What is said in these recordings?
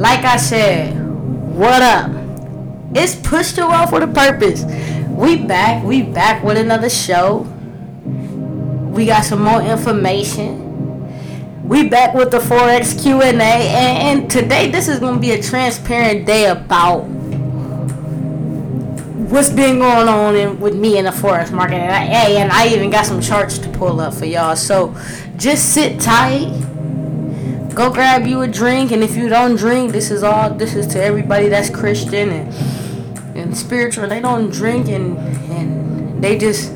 like I said, what up? It's pushed to Wealth with a Purpose. We back. We back with another show. We got some more information. We back with the Forex Q&A. And, and today, this is to be a transparent day about what's been going on in, with me in the Forex market. And I, and I even got some charts to pull up for y'all. So just sit tight. Go grab you a drink, and if you don't drink, this is all. This is to everybody that's Christian and and spiritual. They don't drink, and and they just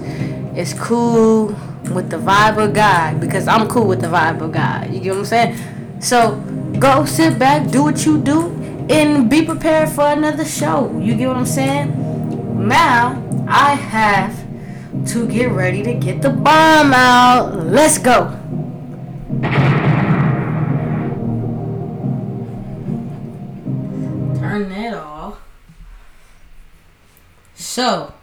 it's cool with the vibe of God because I'm cool with the vibe of God. You get what I'm saying? So go sit back, do what you do, and be prepared for another show. You get what I'm saying? Now I have to get ready to get the bomb out. Let's go. So,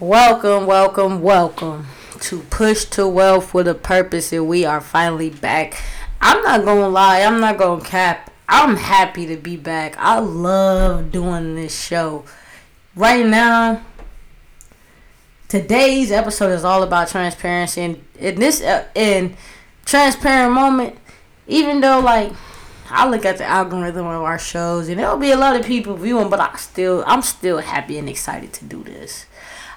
welcome, welcome, welcome to Push to Wealth with a Purpose, and we are finally back. I'm not gonna lie, I'm not gonna cap. I'm happy to be back. I love doing this show. Right now, today's episode is all about transparency, and in this uh, in transparent moment, even though like I look at the algorithm of our shows, and there'll be a lot of people viewing, but I still I'm still happy and excited to do this.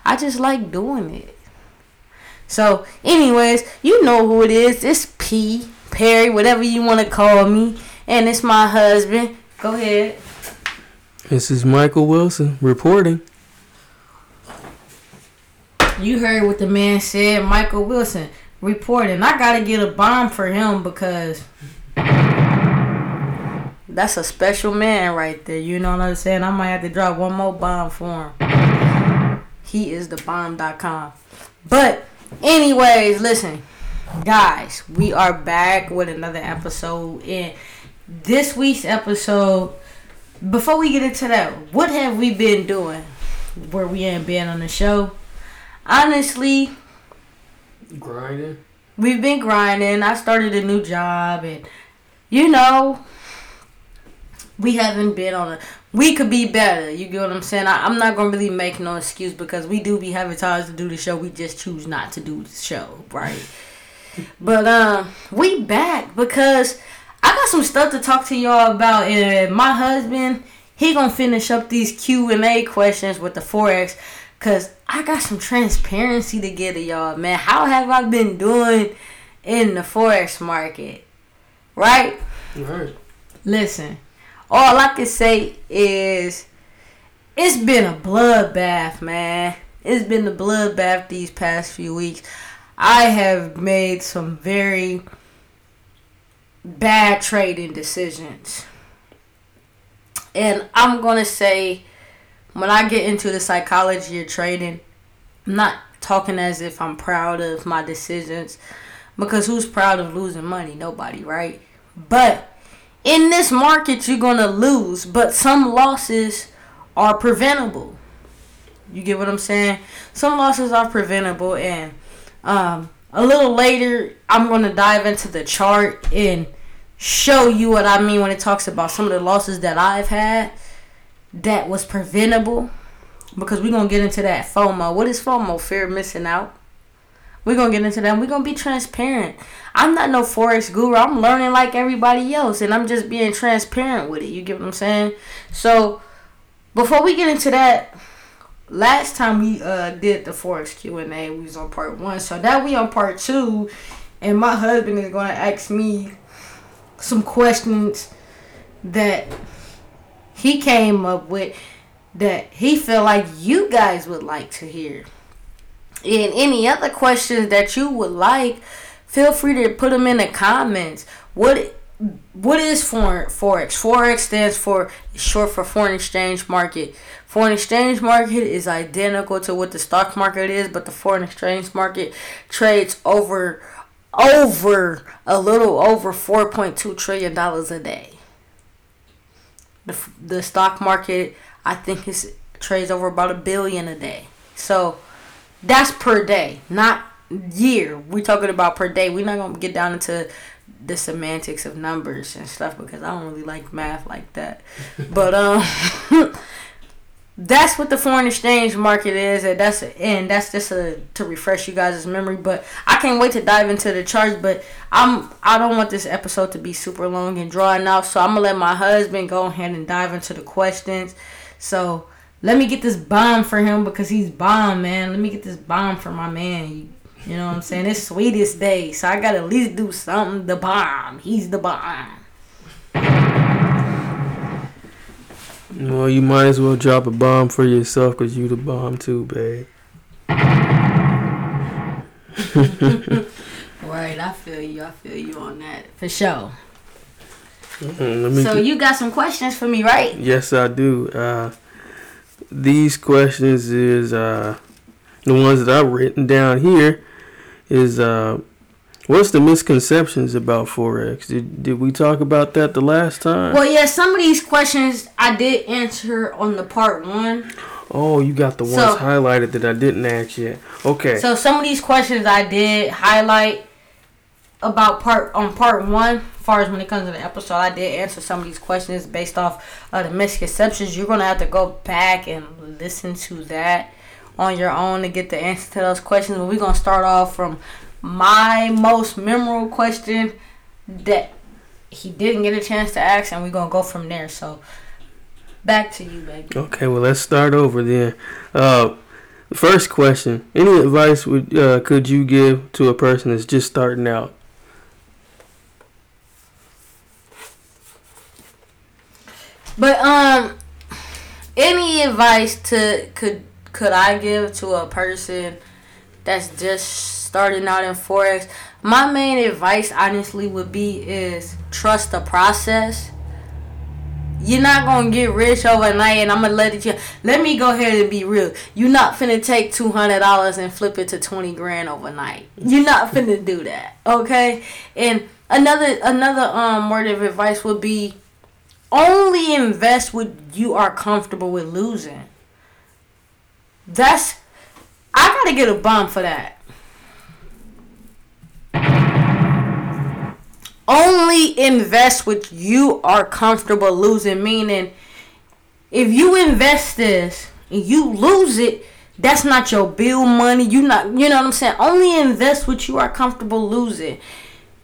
I just like doing it. So, anyways, you know who it is. It's P Perry, whatever you want to call me, and it's my husband. Go ahead. This is Michael Wilson reporting. You heard what the man said, Michael Wilson reporting. I gotta get a bomb for him because that's a special man right there. You know what I'm saying? I might have to drop one more bomb for him. He is the bomb.com. But, anyways, listen, guys, we are back with another episode. And this week's episode, before we get into that, what have we been doing where we ain't been on the show? Honestly, Grinding. we've been grinding. I started a new job, and you know, we haven't been on a. We could be better. You get what I'm saying? I, I'm not gonna really make no excuse because we do be having times to do the show. We just choose not to do the show, right? but um, we back because I got some stuff to talk to y'all about, and my husband he gonna finish up these Q and A questions with the forex. Cause I got some transparency to get to y'all, man. How have I been doing in the forex market? Right? Right. Listen, all I can say is it's been a bloodbath, man. It's been a bloodbath these past few weeks. I have made some very bad trading decisions. And I'm going to say, when I get into the psychology of trading, I'm not talking as if I'm proud of my decisions because who's proud of losing money? Nobody, right? But in this market, you're to lose, but some losses are preventable. You get what I'm saying? Some losses are preventable, and um, a little later, I'm to dive into the chart and show you what I mean when it talks about some of the losses that I've had that was preventable. Because we're to get into that FOMO. What is FOMO? Fear of missing out. We're to get into that. We're to be transparent. I'm not no Forex guru. I'm learning like everybody else. And I'm just being transparent with it. You get what I'm saying? So, before we get into that, last time we uh did the Forex Q&A, we was on part one. So, now we on part two. And my husband is to ask me some questions that he came up with that he felt like you guys would like to hear. And any other questions that you would like, feel free to put them in the comments. What what is foreign forex? Forex stands for short for foreign exchange market. Foreign exchange market is identical to what the stock market is, but the foreign exchange market trades over over a little over 4.2 trillion dollars a day. The, the stock market I think is trades over about a billion a day. So that's per day, not year. We're talking about per day. We're not gonna get down into the semantics of numbers and stuff because I don't really like math like that. but um that's what the foreign exchange market is and that's and that's just a, to refresh you guys' memory but i can't wait to dive into the charts but i'm i don't want this episode to be super long and drawn out so i'm gonna let my husband go ahead and dive into the questions so let me get this bomb for him because he's bomb man let me get this bomb for my man you, know what i'm saying it's sweetest day so i gotta at least do something the bomb he's the bomb Well, you might as well drop a bomb for yourself because you the bomb too, babe. right, I feel you. I feel you on that for sure. Mm, so you got some questions for me, right? Yes, I do. Uh, these questions is uh, the ones that I've written down here. Is uh, What's the misconceptions about forex? Did did we talk about that the last time? Well, yeah, some of these questions I did answer on the part one. Oh, you got the ones so, highlighted that I didn't ask yet. Okay. So some of these questions I did highlight about part on part one. Far as when it comes to the episode, I did answer some of these questions based off of the misconceptions. You're gonna have to go back and listen to that on your own to get the answer to those questions. But we're gonna start off from my most memorable question that he didn't get a chance to ask, and we're gonna go from there. So, back to you, baby. Okay, well let's start over then. Uh, first question: Any advice would uh, could you give to a person that's just starting out? But um, any advice to could could I give to a person that's just starting out in forex, my main advice honestly would be is trust the process. You're not gonna get rich overnight, and I'm gonna let it. You, let me go ahead and be real. You're not finna take two hundred dollars and flip it to twenty grand overnight. You're not finna do that, okay? And another another um word of advice would be only invest what you are comfortable with losing. That's I gotta get a bomb for that. only invest what you are comfortable losing. Meaning, if you invest this and you lose it, that's not your bill money. You not, you know what I'm saying. Only invest what you are comfortable losing.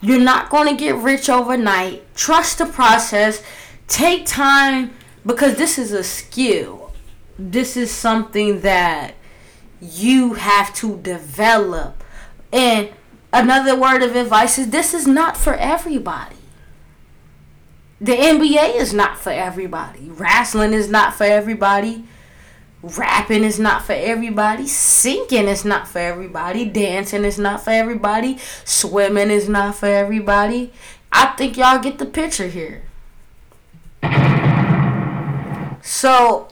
You're not to get rich overnight. Trust the process. Take time because this is a skill. This is something that you have to develop. And Another word of advice is this is not for everybody. The NBA is not for everybody. Wrestling is not for everybody. Rapping is not for everybody. Singing is not for everybody. Dancing is not for everybody. Swimming is not for everybody. I think y'all get the picture here. So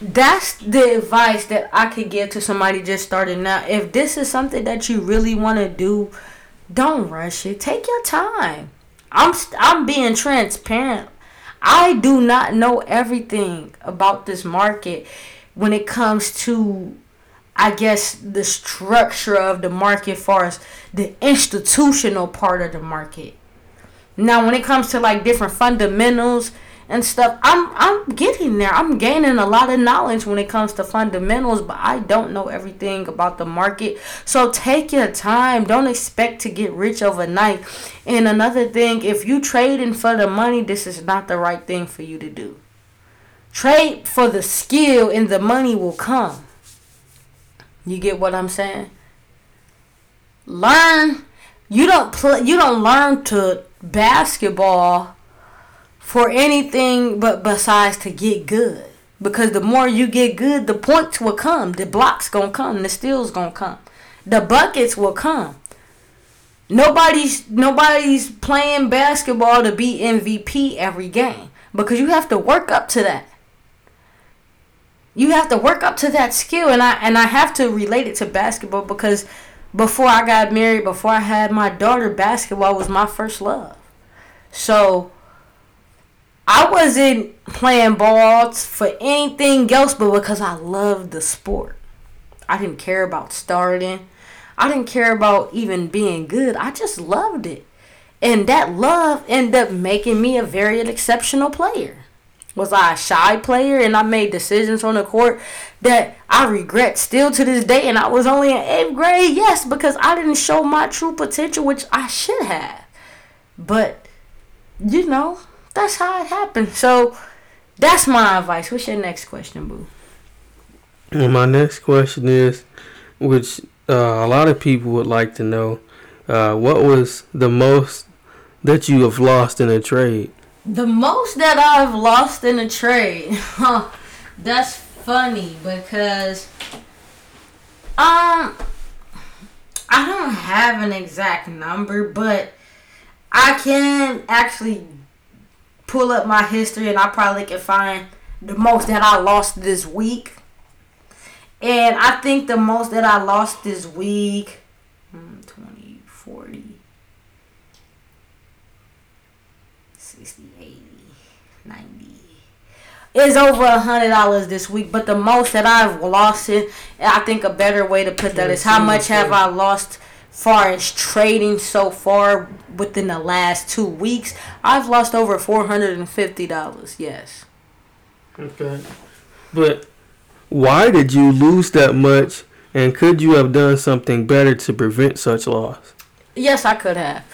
that's the advice that I could give to somebody just starting out. If this is something that you really want to do, don't rush it. Take your time. I'm I'm being transparent. I do not know everything about this market when it comes to I guess the structure of the market far as the institutional part of the market. Now when it comes to like different fundamentals and stuff. I'm I'm getting there. I'm gaining a lot of knowledge when it comes to fundamentals, but I don't know everything about the market. So take your time. Don't expect to get rich overnight. And another thing, if you trading for the money, this is not the right thing for you to do. Trade for the skill and the money will come. You get what I'm saying? Learn. You don't play you don't learn to basketball for anything but besides to get good. Because the more you get good, the points will come. The blocks gonna come. The steals gonna come. The buckets will come. Nobody's nobody's playing basketball to be MVP every game because you have to work up to that. You have to work up to that skill, and I and I have to relate it to basketball because before I got married, before I had my daughter, basketball was my first love. So I wasn't playing balls for anything else but because I loved the sport. I didn't care about starting. I didn't care about even being good. I just loved it. And that love ended up making me a very exceptional player. Was I a shy player and I made decisions on the court that I regret still to this day? And I was only in eighth grade, yes, because I didn't show my true potential, which I should have. But, you know, that's how it happened. So, that's my advice. What's your next question, Boo? Well, my next question is, which uh, a lot of people would like to know, uh, what was the most that you have lost in a trade? The most that I've lost in a trade. That's funny because um I don't have an exact number, but I can actually pull up my history and I probably can find the most that I lost this week. And I think the most that I lost this week, hmm, 20, 40, is over a hundred dollars this week. But the most that I've lost it, I think a better way to put that is how much have I lost far as trading so far within the last two weeks. I've lost over four hundred and fifty dollars. Yes. Okay. But why did you lose that much and could you have done something better to prevent such loss? Yes, I could have.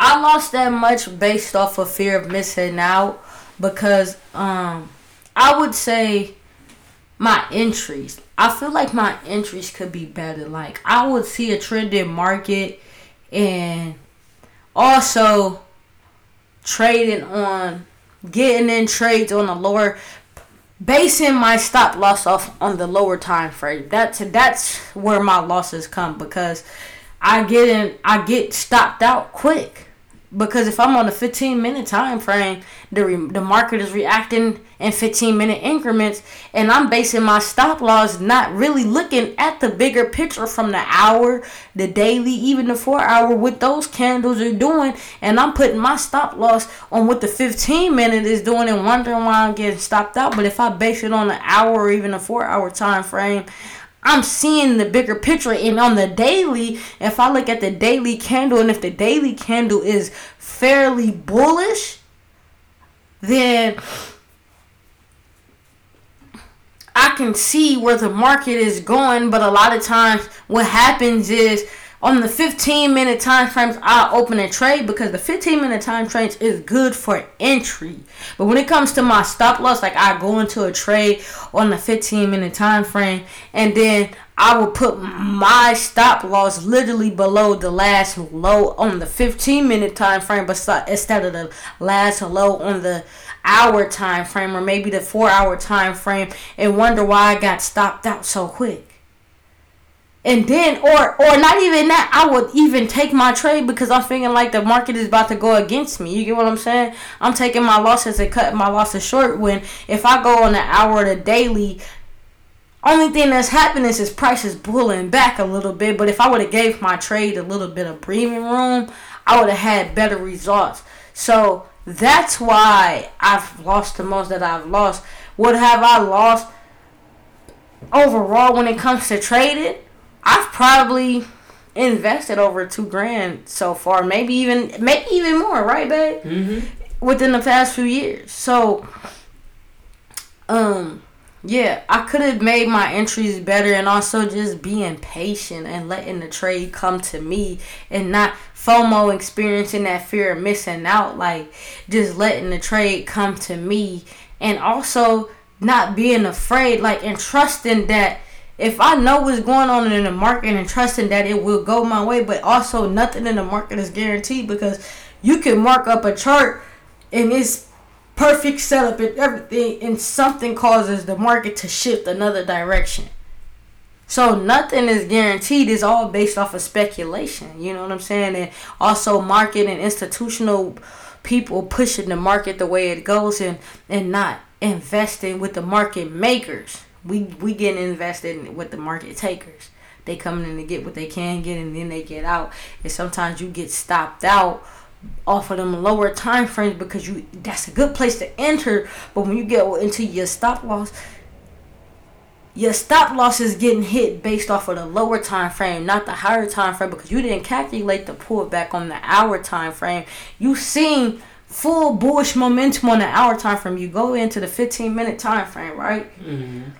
I lost that much based off of fear of missing out because um I would say my entries. I feel like my entries could be better. Like I would see a trending market and also trading on getting in trades on the lower basing my stop loss off on the lower time frame. That's that's where my losses come because I get in I get stopped out quick. Because if I'm on a 15 minute time frame, the re- the market is reacting in 15 minute increments, and I'm basing my stop loss not really looking at the bigger picture from the hour, the daily, even the four hour, what those candles are doing, and I'm putting my stop loss on what the 15 minute is doing and wondering why I'm getting stopped out. But if I base it on an hour or even a four hour time frame, I'm seeing the bigger picture. And on the daily, if I look at the daily candle, and if the daily candle is fairly bullish, then I can see where the market is going. But a lot of times, what happens is on the 15 minute time frames i open a trade because the 15 minute time frames is good for entry. But when it comes to my stop loss like i go into a trade on the 15 minute time frame and then i will put my stop loss literally below the last low on the 15 minute time frame but instead of the last low on the hour time frame or maybe the four hour time frame and wonder why i got stopped out so quick and then or or not even that i would even take my trade because i'm feeling like the market is about to go against me. You get what i'm saying? I'm taking my losses and cutting my losses short when if i go on the hour to daily only thing that's happening is price is pulling back a little bit. But if i would have gave my trade a little bit of breathing room i would have had better results. So that's why i've lost the most that i've lost. What have i lost overall when it comes to trading I've probably invested over two grand so far, maybe even maybe even more, right, babe? Mm-hmm. Within the past few years, so um, yeah, I could have made my entries better, and also just being patient and letting the trade come to me, and not FOMO experiencing that fear of missing out, like just letting the trade come to me, and also not being afraid, like and trusting that if I know what's going on in the market and trusting that it will go my way, but also nothing in the market is guaranteed because you can mark up a chart and it's perfect setup and everything, and something causes the market to shift another direction. So nothing is guaranteed. It's all based off of speculation. You know what I'm saying? And also market and institutional people pushing the market the way it goes and, and not investing with the market makers we we getting invested with the market takers. They coming in to get what they can get, and then they get out. And sometimes you get stopped out off of them lower time frames because you that's a good place to enter. But when you get into your stop loss, your stop loss is getting hit based off of the lower time frame, not the higher time frame, because you didn't calculate the pullback on the hour time frame. You seen full bullish momentum on the hour time frame. You go into the 15 minute time frame, right? Mm-hmm.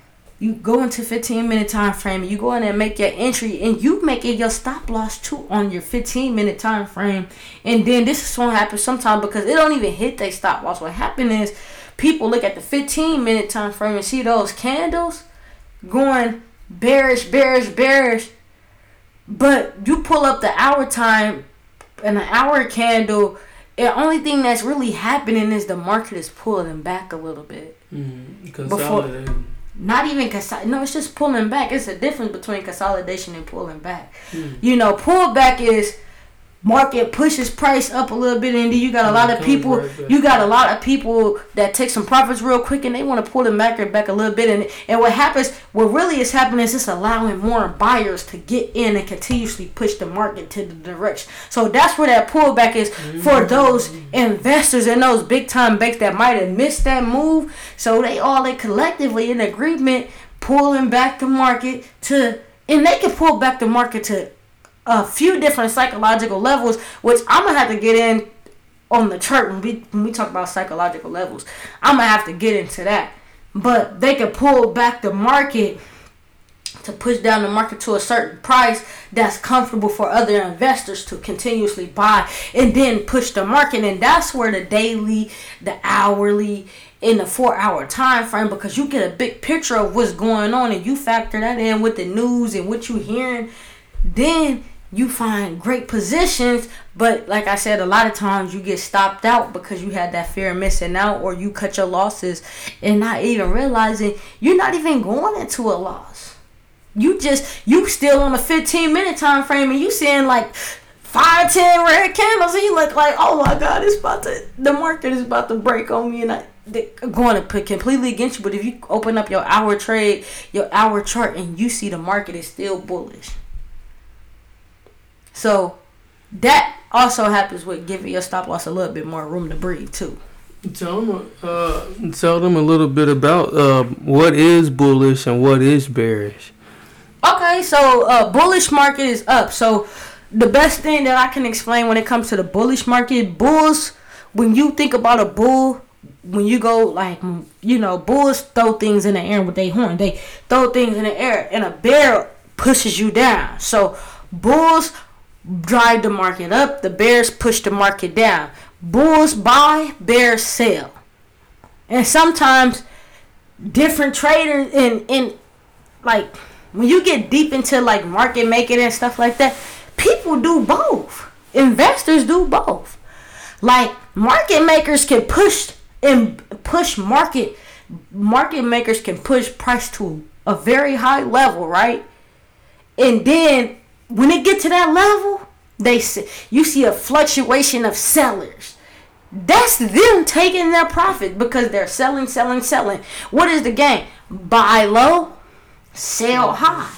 You go into 15 minute time frame. You go in and make your entry, and you make it your stop loss too on your 15 minute time frame. And then this is what happens sometimes because it don't even hit their stop loss. What happened is people look at the 15 minute time frame and see those candles going bearish, bearish, bearish. But you pull up the hour time and the hour candle the only thing that's really happening is the market is pulling back a little bit. Mm-hmm. Before, not even consol- no, it's just pulling back. It's a difference between consolidation and pulling back. Mm. You know, pullback is market pushes price up a little bit and then you got a lot of people you got a lot of people that take some profits real quick and they want to pull the market back a little bit and and what happens what really is happening is it's allowing more buyers to get in and continuously push the market to the direction. So that's where that pullback is mm-hmm. for those investors and those big time banks that might have missed that move. So they all they collectively in agreement pulling back the market to and they can pull back the market to a few different psychological levels, which I'm gonna have to get in on the chart when we when we talk about psychological levels. I'm gonna have to get into that. But they could pull back the market to push down the market to a certain price that's comfortable for other investors to continuously buy and then push the market and that's where the daily the hourly in the four hour time frame because you get a big picture of what's going on and you factor that in with the news and what you're hearing then you find great positions, but like I said, a lot of times you get stopped out because you had that fear of missing out, or you cut your losses and not even realizing you're not even going into a loss. You just you still on a 15 minute time frame and you seeing like five, ten red candles, and you look like, oh my god, it's about to the market is about to break on me, and I going to put completely against you. But if you open up your hour trade, your hour chart, and you see the market is still bullish so that also happens with giving your stop loss a little bit more room to breathe too. Tell them, uh, tell them a little bit about uh, what is bullish and what is bearish. Okay, so uh, bullish market is up. So the best thing that I can explain when it comes to the bullish market, bulls. When you think about a bull, when you go like you know, bulls throw things in the air with their horn. They throw things in the air, and a bear pushes you down. So bulls drive the market up, the bears push the market down. Bulls buy, bears sell. And sometimes different traders in in like when you get deep into like market making and stuff like that, people do both. Investors do both. Like market makers can push and push market market makers can push price to a very high level, right? And then when it get to that level, they you see a fluctuation of sellers. That's them taking their profit because they're selling, selling, selling. What is the game? Buy low, sell high.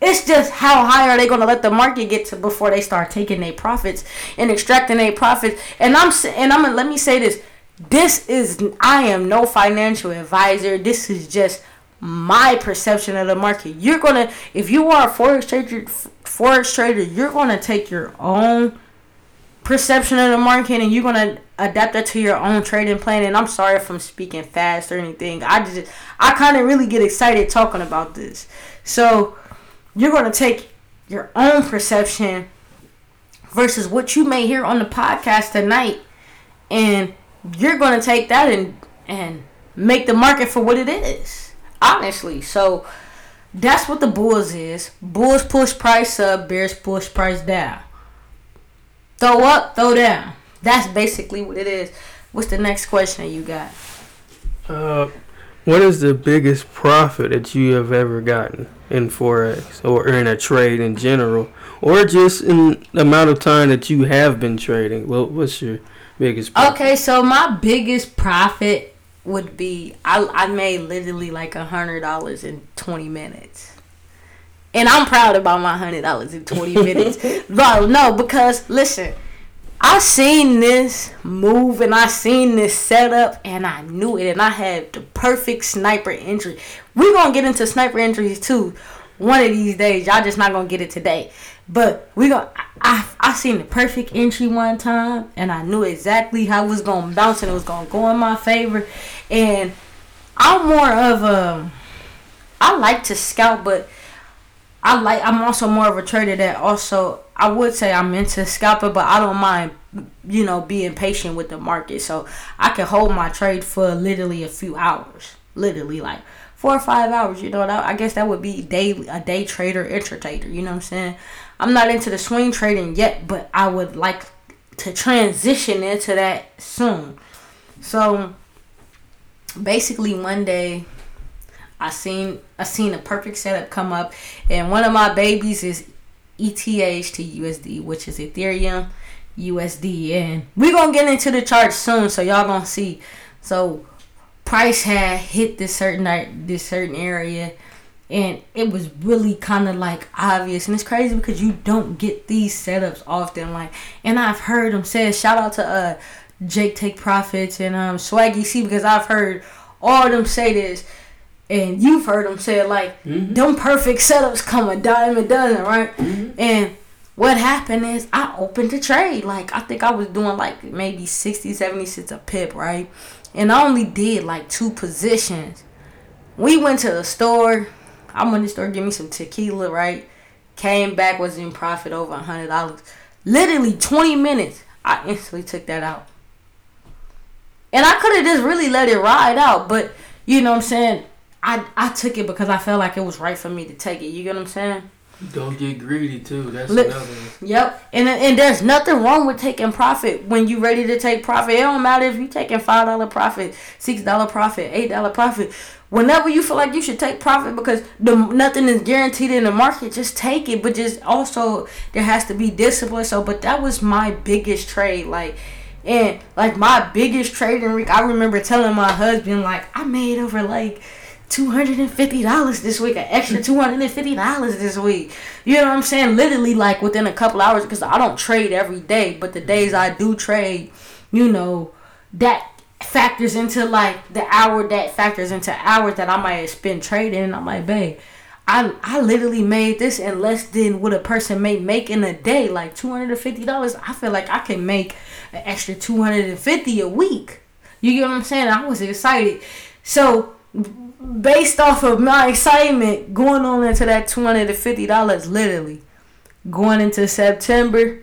It's just how high are they going to let the market get to before they start taking their profits and extracting their profits. And I'm and I'm gonna let me say this. This is I am no financial advisor. This is just my perception of the market. You're gonna if you are a forex trader, forex trader, you're gonna take your own perception of the market and you're gonna adapt that to your own trading plan. And I'm sorry if I'm speaking fast or anything. I just I kind of really get excited talking about this. So you're gonna take your own perception versus what you may hear on the podcast tonight, and you're gonna take that and and make the market for what it is honestly. So that's what the Bulls is. Bulls push price up, Bears push price down. Throw up, throw down. That's basically what it is. What's the next question you got? Uh, what is the biggest profit that you have ever gotten in forex or in a trade in general, or just in the amount of time that you have been trading? Well, what's your biggest? Profit? Okay, so my biggest profit would be I I made literally like a hundred dollars in twenty minutes. And I'm proud about my hundred dollars in twenty minutes. Bro, no, because listen, I seen this move and I seen this setup and I knew it and I had the perfect sniper entry. We're gonna get into sniper entries too one of these days. Y'all just not gonna get it today. But we gonna I, I seen the perfect entry one time and I knew exactly how it was gonna bounce and it was gonna go in my favor. And I'm more of a I like to scout but I like I'm also more of a trader that also I would say I'm into scalping but I don't mind you know being patient with the market. So I can hold my trade for literally a few hours. Literally like four or five hours. You know, I guess that would be daily a day trader, intratrader. You know what I'm saying? I'm not into the swing trading yet, but I would like to transition into that soon. So basically, one day I seen I seen a perfect setup come up, and one of my babies is ETH to USD, which is Ethereum USD, and we're gonna get into the chart soon, so y'all gonna see. So price had hit this certain this certain area and it was really kind of like obvious. And it's crazy because you don't get these setups often like and i've heard them say shout out to uh jake take profits and um swaggy c because i've heard all of them say this. And you've heard them say like mm-hmm. them perfect setups come a dime a dozen right? Mm-hmm. and what happened is i opened the trade. Like i think i was doing like maybe 60 70 cents a pip right? And i only did like two positions. We went to the store I went to the store, give me some tequila, right? Came back, was in profit over a hundred dollars. Literally 20 minutes, I instantly took that out. And I could have just really let it ride out, but you know what I'm saying? I I took it because I felt like it was right for me to take it. You get what I'm saying? Don't get greedy too. That's another. Yep, and and there's nothing wrong with taking profit when you're ready to take profit. It don't matter if you taking five dollar profit, six dollar profit, eight dollar profit whenever you feel like you should take profit because the nothing is guaranteed in the market, just take it. But just also there has to be discipline. So, but that was my biggest trade, like. And like my biggest trading week, I remember telling my husband like I made over like two hundred and fifty dollars this week, an extra two hundred and fifty dollars this week. You know what I'm saying? Literally like within a couple hours because I don't trade every day, but the days I do trade, you know, that factors into like the hour that factors into hours that I might spend trading. I'm like, babe, I I literally made this in less than what a person may make in a day, like two hundred and fifty dollars. I feel like I can make an extra two hundred and fifty a week. You get what I'm saying? I was excited. So based off of my excitement going on into that two hundred and fifty dollars, literally going into September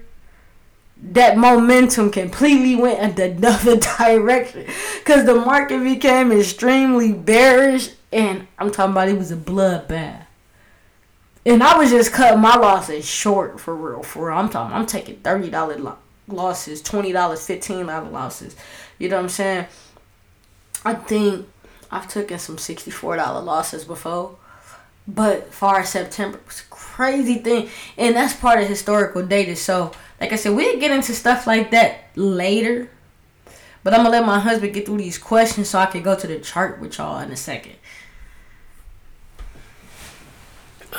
that momentum completely went in another direction. Because the market became extremely bearish and i'm talking about it was a bloodbath. And i was just cutting my losses short for real for real. I'm talking i'm taking $30 lo- losses $20 $15 losses. You know what i'm saying? I think i've taken some $64 losses before but far september was a crazy thing. And that's part of historical data. So like I said, we'll get into stuff like that later. But I'm gonna let my husband get through these questions so I can go to the chart with y'all in a second.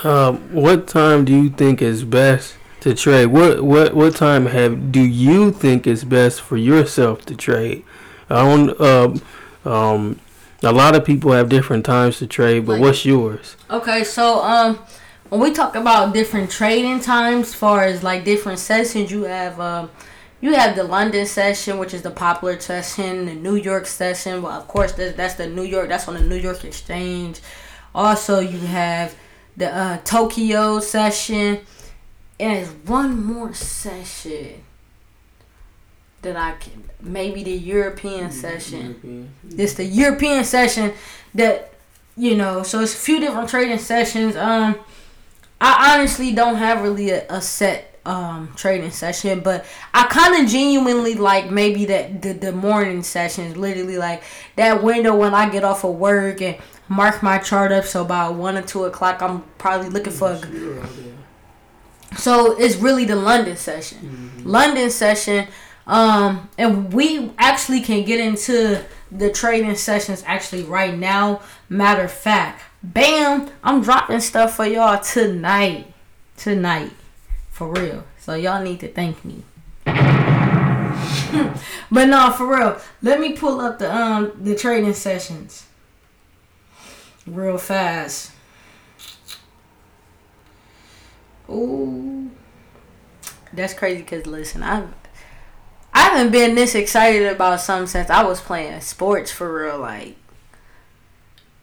Um, what time do you think is best to trade? What what what time have do you think is best for yourself to trade? I don't. Um, um, a lot of people have different times to trade, but like, what's yours? Okay, so um, when we talk about different trading times, far as like different sessions, you have um, you have the London session, which is the popular session, the New York session. Well, of course, that's, that's the New York. That's on the New York Exchange. Also, you have the uh, Tokyo session, and there's one more session that I can maybe the European mm-hmm. session. European. It's the European session that you know. So it's a few different trading sessions. Um I honestly don't have really a, a set um, trading session, but I kind of genuinely like maybe that the, the morning sessions, literally like that window when I get off of work and mark my chart up. So about one or two o'clock, I'm probably looking for. A, so it's really the London session. Mm-hmm. London session, um, and we actually can get into the trading sessions actually right now. Matter of fact, Bam! I'm dropping stuff for y'all tonight. Tonight. For real. So y'all need to thank me. but no, for real. Let me pull up the um the trading sessions real fast. Ooh, that's crazy. Cause listen, I I haven't been this excited about something since I was playing sports for real. Like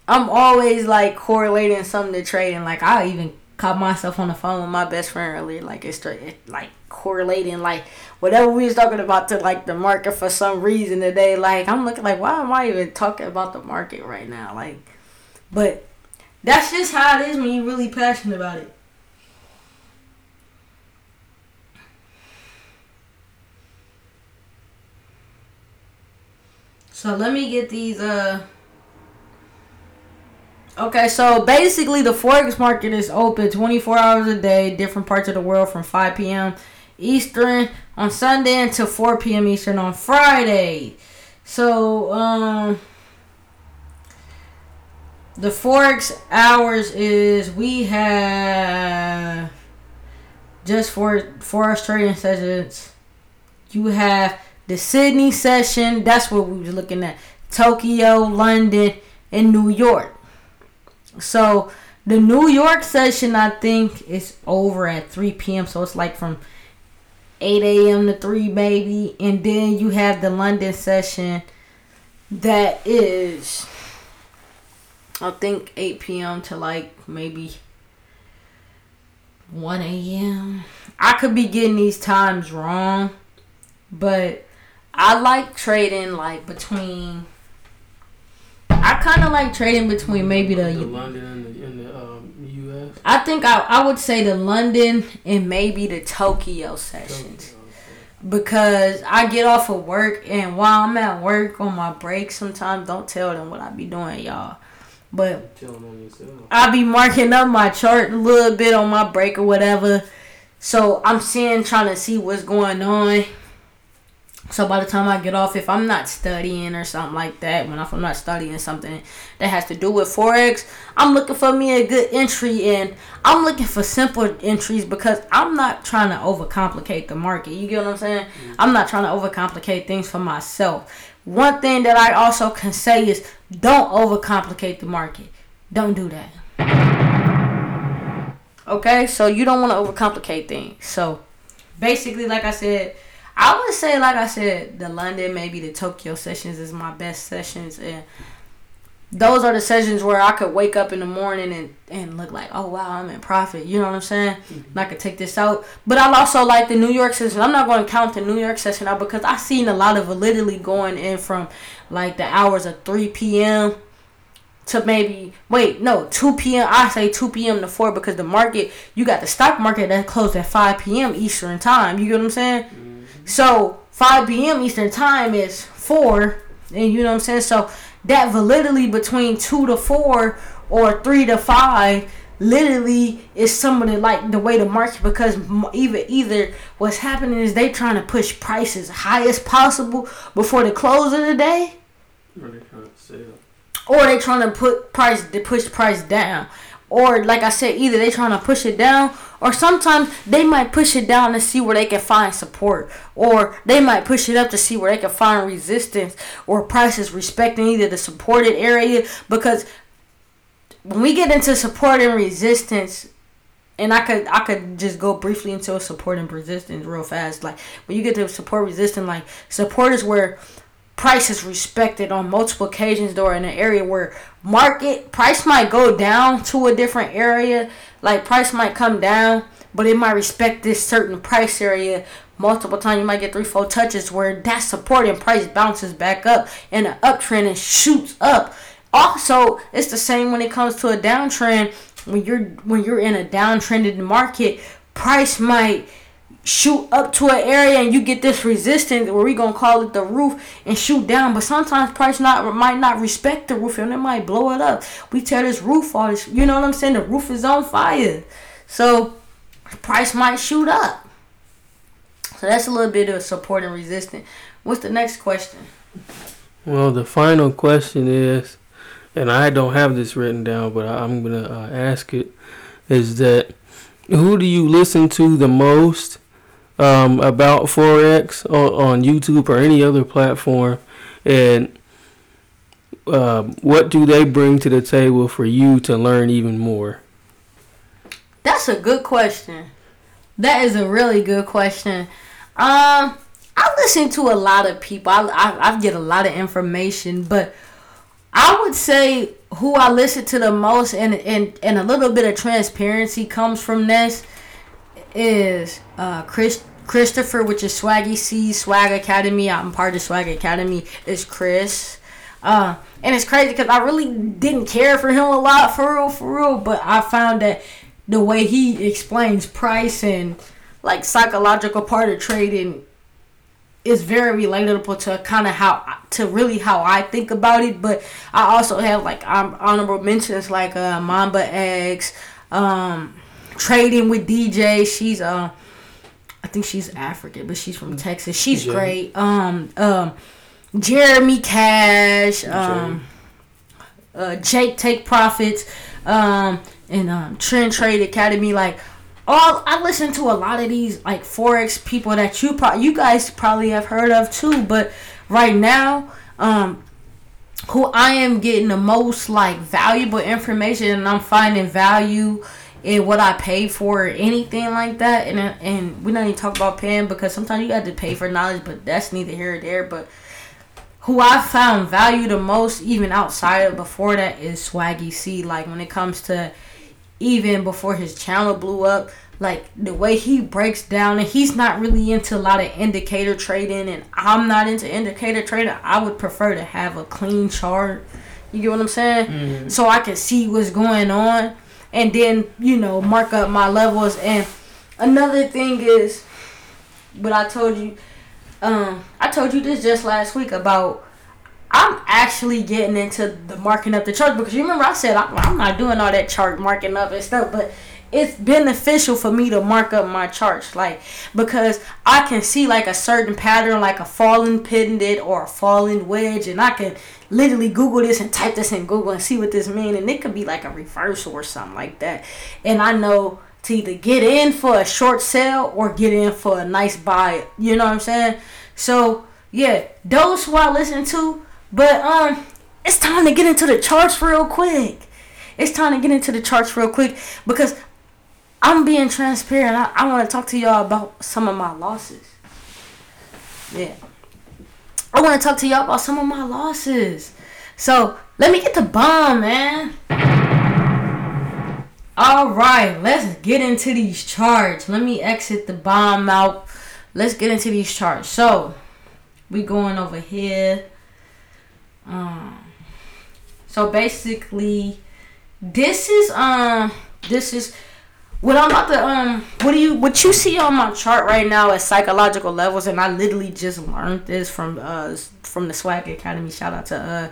I'm always like correlating something to trading. Like I even caught myself on the phone with my best friend earlier. Like it's straight, it, like correlating like whatever we was talking about to like the market for some reason today. Like I'm looking like why am I even talking about the market right now? Like, but that's just how it is when you're really passionate about it. So let me get these uh Okay, so basically the forex market is open 24 hours a day, different parts of the world from 5 p.m. Eastern on Sunday until 4 p.m. Eastern on Friday. So, um the forex hours is we have just for forex trading sessions. You have the Sydney session. That's what we was looking at. Tokyo, London, and New York. So the New York session, I think, is over at 3 p.m. So it's like from 8 a.m. to 3, maybe. And then you have the London session that is, I think, 8 p.m. to like maybe 1 a.m. I could be getting these times wrong, but I like trading like between I kind of like trading between maybe the, the London and the, and the um, U.S. I think I, I would say the London and maybe the Tokyo sessions. Tokyo, Because I get off of work and while I'm at work on my break, sometimes don't tell them what I be doing, y'all. But I be marking up my chart a little bit on my break or whatever. So I'm seeing, trying to see what's going on so by the time I get off, if I'm not studying or something like that, when I'm not studying something that has to do with forex, I'm looking for me a good entry, and I'm looking for simple entries because I'm not trying to overcomplicate the market. You get what I'm saying? Mm-hmm. I'm not trying to overcomplicate things for myself. One thing that I also can say is don't overcomplicate the market. Don't do that. Okay, so you don't want to overcomplicate things. So basically, like I said I would say, like I said, the London, maybe the Tokyo sessions is my best sessions, and those are the sessions where I could wake up in the morning and, and look like, oh wow, I'm in profit. You know what I'm saying? Mm-hmm. And I could take this out. But I also like the New York session. I'm not going to count the New York session out because I've seen a lot of validity going in from like the hours of 3 p.m. to maybe wait no 2 p.m. I say 2 p.m. to 4 because the market you got the stock market that closed at 5 p.m. Eastern time. You get what I'm saying? Mm-hmm. So 5 p.m. Eastern time is 4. And you know what I'm saying? So that validity between 2 to 4 or 3 to 5 literally is some of the like the way the market because either either what's happening is they trying to push prices high as possible before the close of the day or they trying to sell or they trying to put price to push the price down or like I said, either they trying to push it down, or sometimes they might push it down to see where they can find support, or they might push it up to see where they can find resistance or prices respecting either the supported area. Because when we get into support and resistance, and I could I could just go briefly into support and resistance real fast. Like when you get to support resistance, like support is where price is respected on multiple occasions or in an area where market price might go down to a different area. Like price might come down but it might respect this certain price area. Multiple times you might get three four touches where that supporting price bounces back up in an uptrend and shoots up. Also it's the same when it comes to a downtrend. When you're when you're in a downtrended market price might shoot up to an area and you get this resistance where we gonna call it the roof and shoot down. But sometimes price not might not respect the roof and it might blow it up. We tear this roof off. You know what i'm saying? The roof is on fire. So price might shoot up. So that's a little bit of support and resistance. What's the next question? Well the final question is and i don't have this written down but i'm gonna uh, ask it is that who do you listen to the most um, about forex on, on YouTube or any other platform, and um, what do they bring to the table for you to learn even more? That's a good question. That is a really good question. Um, I listen to a lot of people. I, I, I get a lot of information, but I would say who I listen to the most and, and, and a little bit of transparency comes from this is uh, Chris Christopher, which is Swaggy C Swag Academy. I'm part of Swag Academy. Is Chris. Uh, and it's crazy because I really didn't care for him a lot for real, for real. But I found that the way he explains price and like psychological part of trading is very relatable to kind of how to really how I think about it. But I also have like um, honorable mentions like uh, Mamba X, um, trading with DJ. She's uh, think she's African, but she's from Texas. She's great. Um, um, Jeremy Cash, um, uh, Jake Take Profits, um, and um, Trend Trade Academy. Like all, I listen to a lot of these like forex people that you pro- you guys probably have heard of too. But right now, um, who I am getting the most like valuable information, and I'm finding value in what I pay for or anything like that. And and we don't even talk about paying because sometimes you have to pay for knowledge, but that's neither here or there. But who I found value the most, even outside of before that, is Swaggy C. Like when it comes to even before his channel blew up, like the way he breaks down, and he's not really into a lot of indicator trading, and I'm not into indicator trading. I would prefer to have a clean chart. You get what I'm saying? Mm-hmm. So I can see what's going on, and then you know mark up my levels. And another thing is, what I told you um, I told you this just last week about I'm actually getting into the marking up the chart because you remember I said I'm, I'm not doing all that chart marking up and stuff, but it's beneficial for me to mark up my charts like because I can see like a certain pattern like a falling pennant or a falling wedge and I can literally Google this and type this in Google and see what this means and it could be like a reversal or something like that and I know to either get in for a short sale or get in for a nice buy. You know what I'm saying? So yeah, those who I listen to, but um, it's time to get into the charts real quick. It's time to get into the charts real quick because I'm being transparent. I, I want to talk to y'all about some of my losses. Yeah. I want to talk to y'all about some of my losses. So let me get the bomb, man. All right, let's get into these charts. Let me exit the bomb out. Let's get into these charts. So, we going over here. Um, so basically, this is um, this is what I'm about to um, what do you what you see on my chart right now as psychological levels, and I literally just learned this from uh from the Swag Academy. Shout out to uh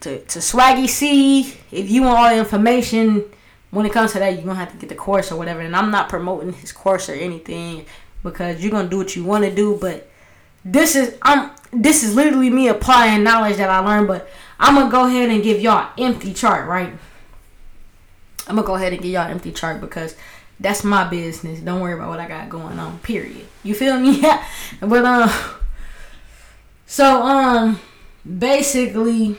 to to Swaggy C. If you want all the information when it comes to that, you're gonna have to get the course or whatever. And I'm not promoting his course or anything because you're gonna do what you want to do. But this is I'm this is literally me applying knowledge that I learned. But I'm gonna go ahead and give y'all empty chart, right? I'm gonna go ahead and give y'all empty chart because that's my business. Don't worry about what I got going on. Period. You feel me? Yeah. but um, so um, basically,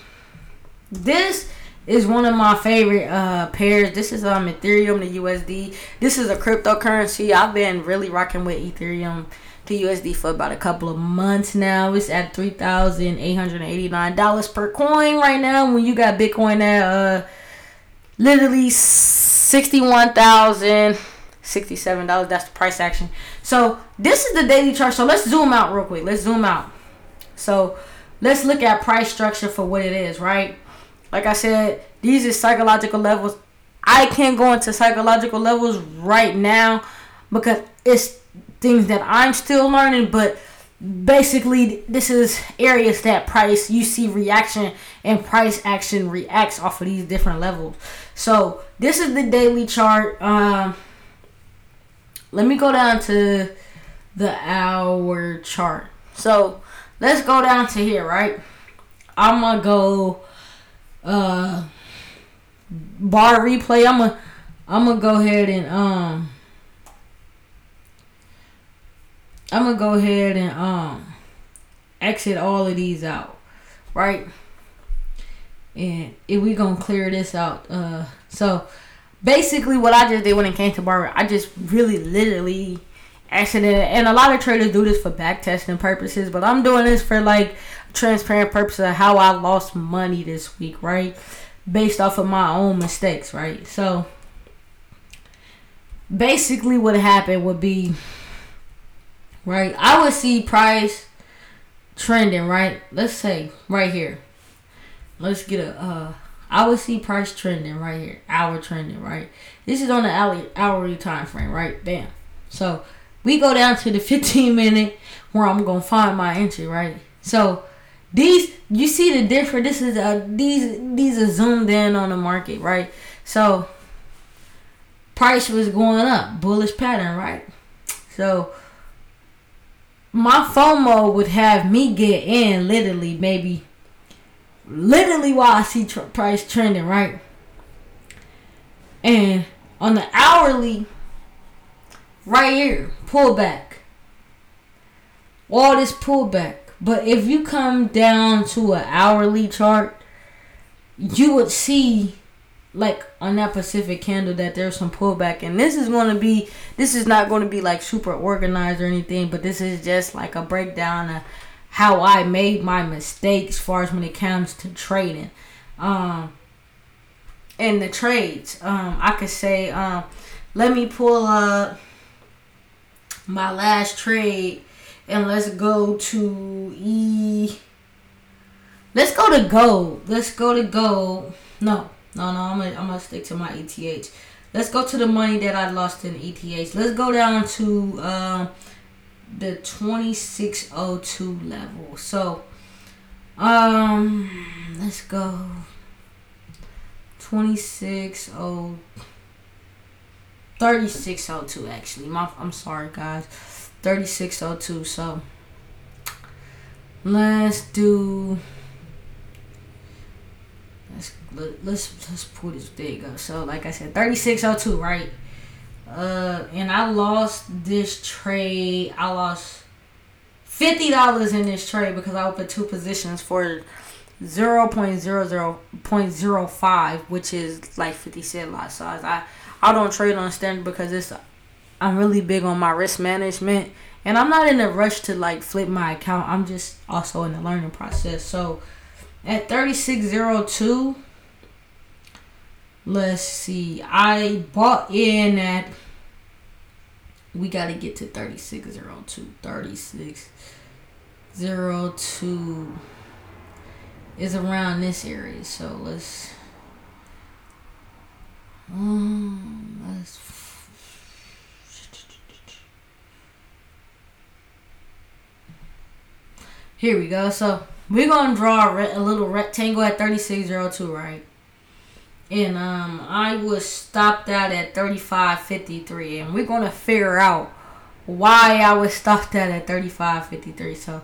this is one of my favorite uh, pairs. This is um Ethereum to USD. This is a cryptocurrency. I've been really rocking with Ethereum to USD for about a couple of months now. It's at three thousand eight hundred eighty nine dollars per coin right now. When you got Bitcoin at uh literally sixty one thousand. $67 that's the price action so this is the daily chart so let's zoom out real quick let's zoom out so let's look at price structure for what it is right like I said, these are psychological levels. I can't go into psychological levels right now because it's things that I'm still learning, but basically this is areas that price you see reaction and price action reacts off of these different levels. So this is the daily chart. Um let me go down to the hour chart. So let's go down to here, right? I'm gonna go uh bar replay. I'm gonna I'm gonna go ahead and um I'm gonna go ahead and um exit all of these out, right? And if we gonna clear this out, uh, so basically what I just did when it came to barber, I just really literally accident and a lot of traders do this for back testing purposes, but I'm doing this for like transparent purposes of how I lost money this week, right? Based off of my own mistakes, right? So basically what happened would be right, I would see price trending, right? Let's say right here. Let's get a uh I would see price trending right here, hour trending, right? This is on the hourly, hourly time frame, right? Damn. So we go down to the 15 minute where I'm gonna find my entry, right? So these you see the difference. This is a these these are zoomed in on the market, right? So price was going up, bullish pattern, right? So my FOMO would have me get in literally maybe literally while I see tr- price trending, right? And on the hourly, right here, pullback. All this pullback. But if you come down to an hourly chart, you would see like on that Pacific candle that there's some pullback. And this is to be this is not to be like super organized or anything but this is just like a breakdown of how I made my mistakes as far as when it comes to trading. Um in the trades um I could say um let me pull up my last trade and let's go to E let's go to gold. Let's go to gold. No no, no, I'm gonna, I'm stick to my ETH. Let's go to the money that I lost in ETH. Let's go down to uh, the 2602 level. So, um, let's go 26 3602 actually. My I'm sorry guys. 3602. So, let's do let, let's let's pull this big up. So like I said, thirty six oh two, right? Uh, and I lost this trade. I lost fifty dollars in this trade because I opened two positions for zero point zero zero point zero five, which is like fifty cent lot size. I I don't trade on standard because it's I'm really big on my risk management, and I'm not in a rush to like flip my account. I'm just also in the learning process. So at thirty six zero two let's see. I bought in at. We got to get to 3602. 3602 is around this area. So let's. Um, let's. Here we go. So we're going to draw a, a little rectangle at 3602, right? And um, I was stopped out at 35.53, and we're gonna figure out why I was stopped out at 35.53. So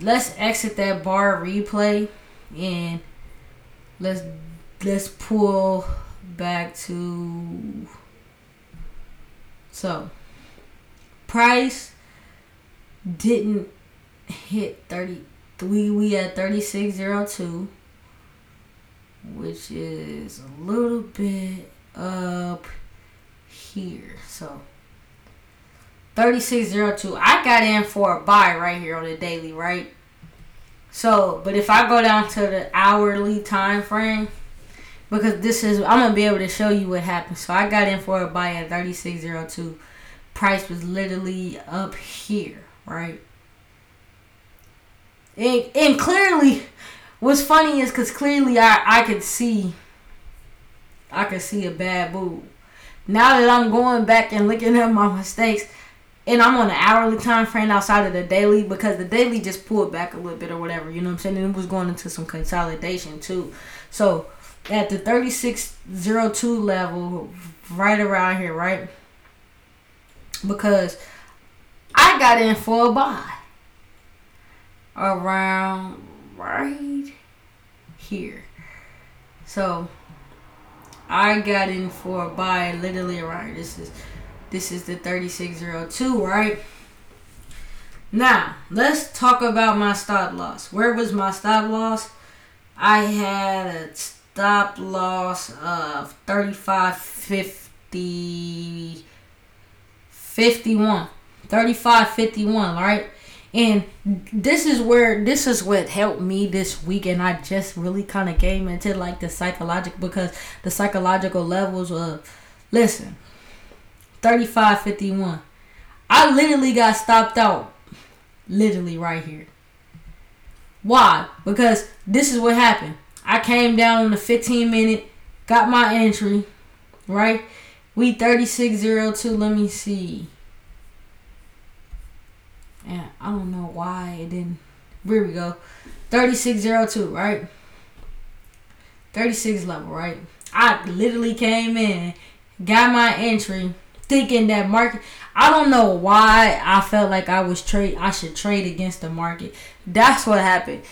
let's exit that bar replay, and let's let's pull back to so price didn't hit 30 we we at 3602 which is a little bit up here. So 3602. I got in for a buy right here on the daily, right? So, but if I go down to the hourly time frame, because this is, I'm gonna be able to show you what happened. So I got in for a buy at 3602. Price was literally up here, right? And, and clearly, What's funny is because clearly I, I could see I could see a bad move. Now that I'm going back and looking at my mistakes, and I'm on an hourly time frame outside of the daily because the daily just pulled back a little bit or whatever, you know what I'm saying? And it was going into some consolidation too. So at the 3602 level, right around here, right? Because I got in for a buy around right here. So I got in for a buy literally around this is this is the 3602, right? Now, let's talk about my stop loss. Where was my stop loss? I had a stop loss of 35 50 51. 35 51, right? And this is where this is what helped me this week, and I just really kind of came into like the psychological because the psychological levels of listen 35 51. I literally got stopped out, literally right here. Why? Because this is what happened. I came down in the 15 minute, got my entry, right? We 3602. Let me see. And I don't know why it didn't. Here we go. 3602, right? 36 level, right? I literally came in, got my entry, thinking that market. I don't know why I felt like I was trade. I should trade against the market. That's what happened.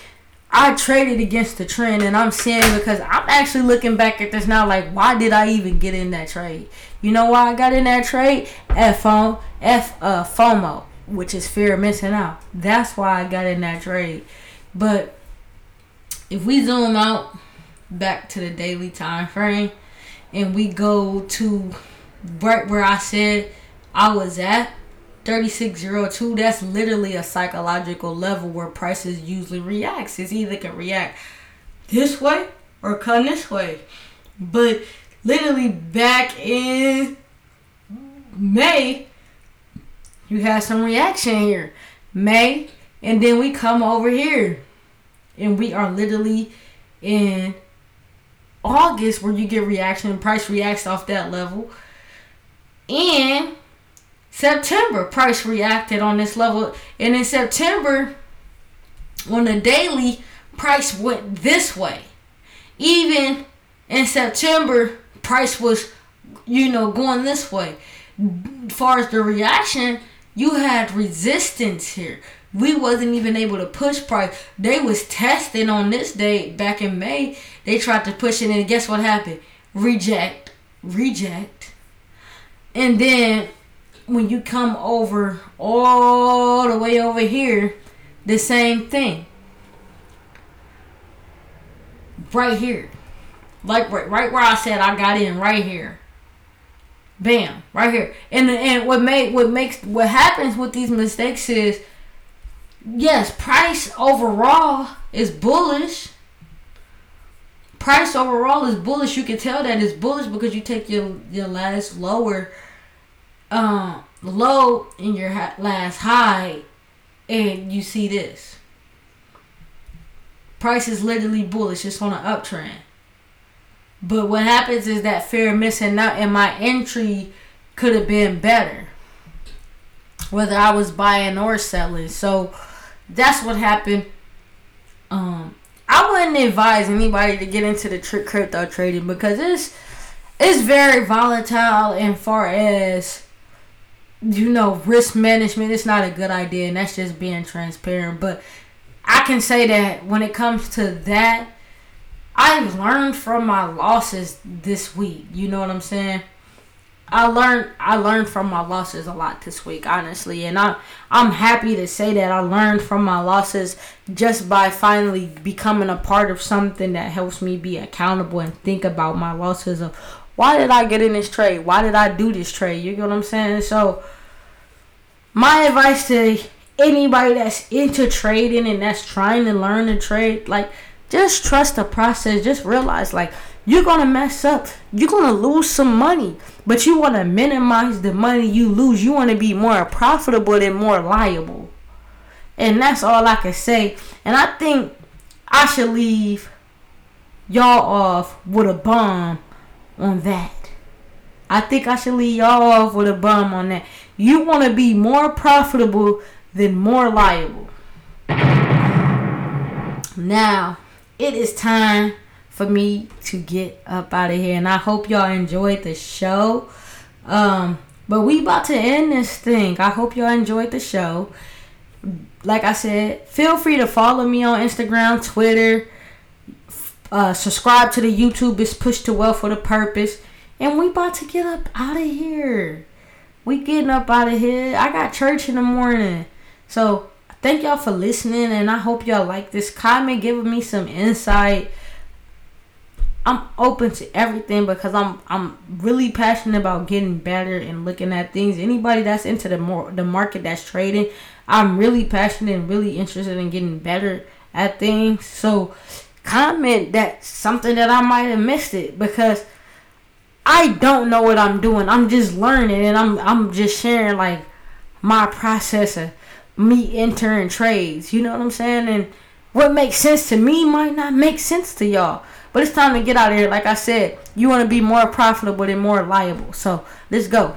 I traded against the trend, and I'm saying because I'm actually looking back at this now, like why did I even get in that trade? You know why I got in that trade? F F uh FOMO which is fear of missing out. That's why I got in that trade. But if we zoom out back to the daily time frame and we go to right where I said I was at 3602 that's literally a psychological level where prices usually reacts it's either can react this way or come this way but literally back in May you had some reaction here. May, and then we come over here. And we are literally in August where you get reaction price reacts off that level. And September, price reacted on this level. And in September, on the daily, price went this way. Even in September, price was, you know, going this way. As far as the reaction, you had resistance here. We wasn't even able to push price. They was testing on this day back in May. They tried to push it and guess what happened? Reject. Reject. And then when you come over all the way over here, the same thing. Right here. Like right, right where I said I got in right here. Bam, right here. And and what make what makes what happens with these mistakes is yes, price overall is bullish. Price overall is bullish. You can tell that it's bullish because you take your your last lower um low in your last high and you see this. Price is literally bullish. It's on an uptrend. But what happens is that fear of missing out and my entry could have been better. Whether I was buying or selling. So that's what happened. Um I wouldn't advise anybody to get into the tri- crypto trading because it's it's very volatile and far as you know risk management it's not a good idea and that's just being transparent but i can say that when it comes to that I've learned from my losses this week. You know what I'm saying? I learned I learned from my losses a lot this week, honestly, and I I'm happy to say that I learned from my losses just by finally becoming a part of something that helps me be accountable and think about my losses of why did I get in this trade? Why did I do this trade? You get what I'm saying? So my advice to anybody that's into trading and that's trying to learn to trade, like just trust the process. Just realize like you're gonna mess up. You're gonna lose some money. But you wanna minimize the money you lose. You wanna be more profitable and more liable. And that's all I can say. And I think I should leave y'all off with a bomb on that. I think I should leave y'all off with a bomb on that. You want to be more profitable than more liable. Now, it is time for me to get up out of here. And I hope y'all enjoyed the show. Um, but we about to end this thing. I hope y'all enjoyed the show. Like I said, feel free to follow me on Instagram, Twitter. Uh, subscribe to the YouTube. It's Push to Wealth for the Purpose. And we about to get up out of here. We getting up out of here. I got church in the morning. So thank y'all for listening, and I hope y'all like this. Comment giving me some insight. I'm open to everything because I'm I'm really passionate about getting better and looking at things. Anybody that's into the more the market that's trading, I'm really passionate and really interested in getting better at things. So comment that something that I might have missed it because I don't know what I'm doing. I'm just learning and I'm I'm just sharing like my process of me entering trades. You know what I'm saying? And what makes sense to me might not make sense to y'all. But it's time to get out of here. Like I said, you want to be more profitable and more liable. So let's go.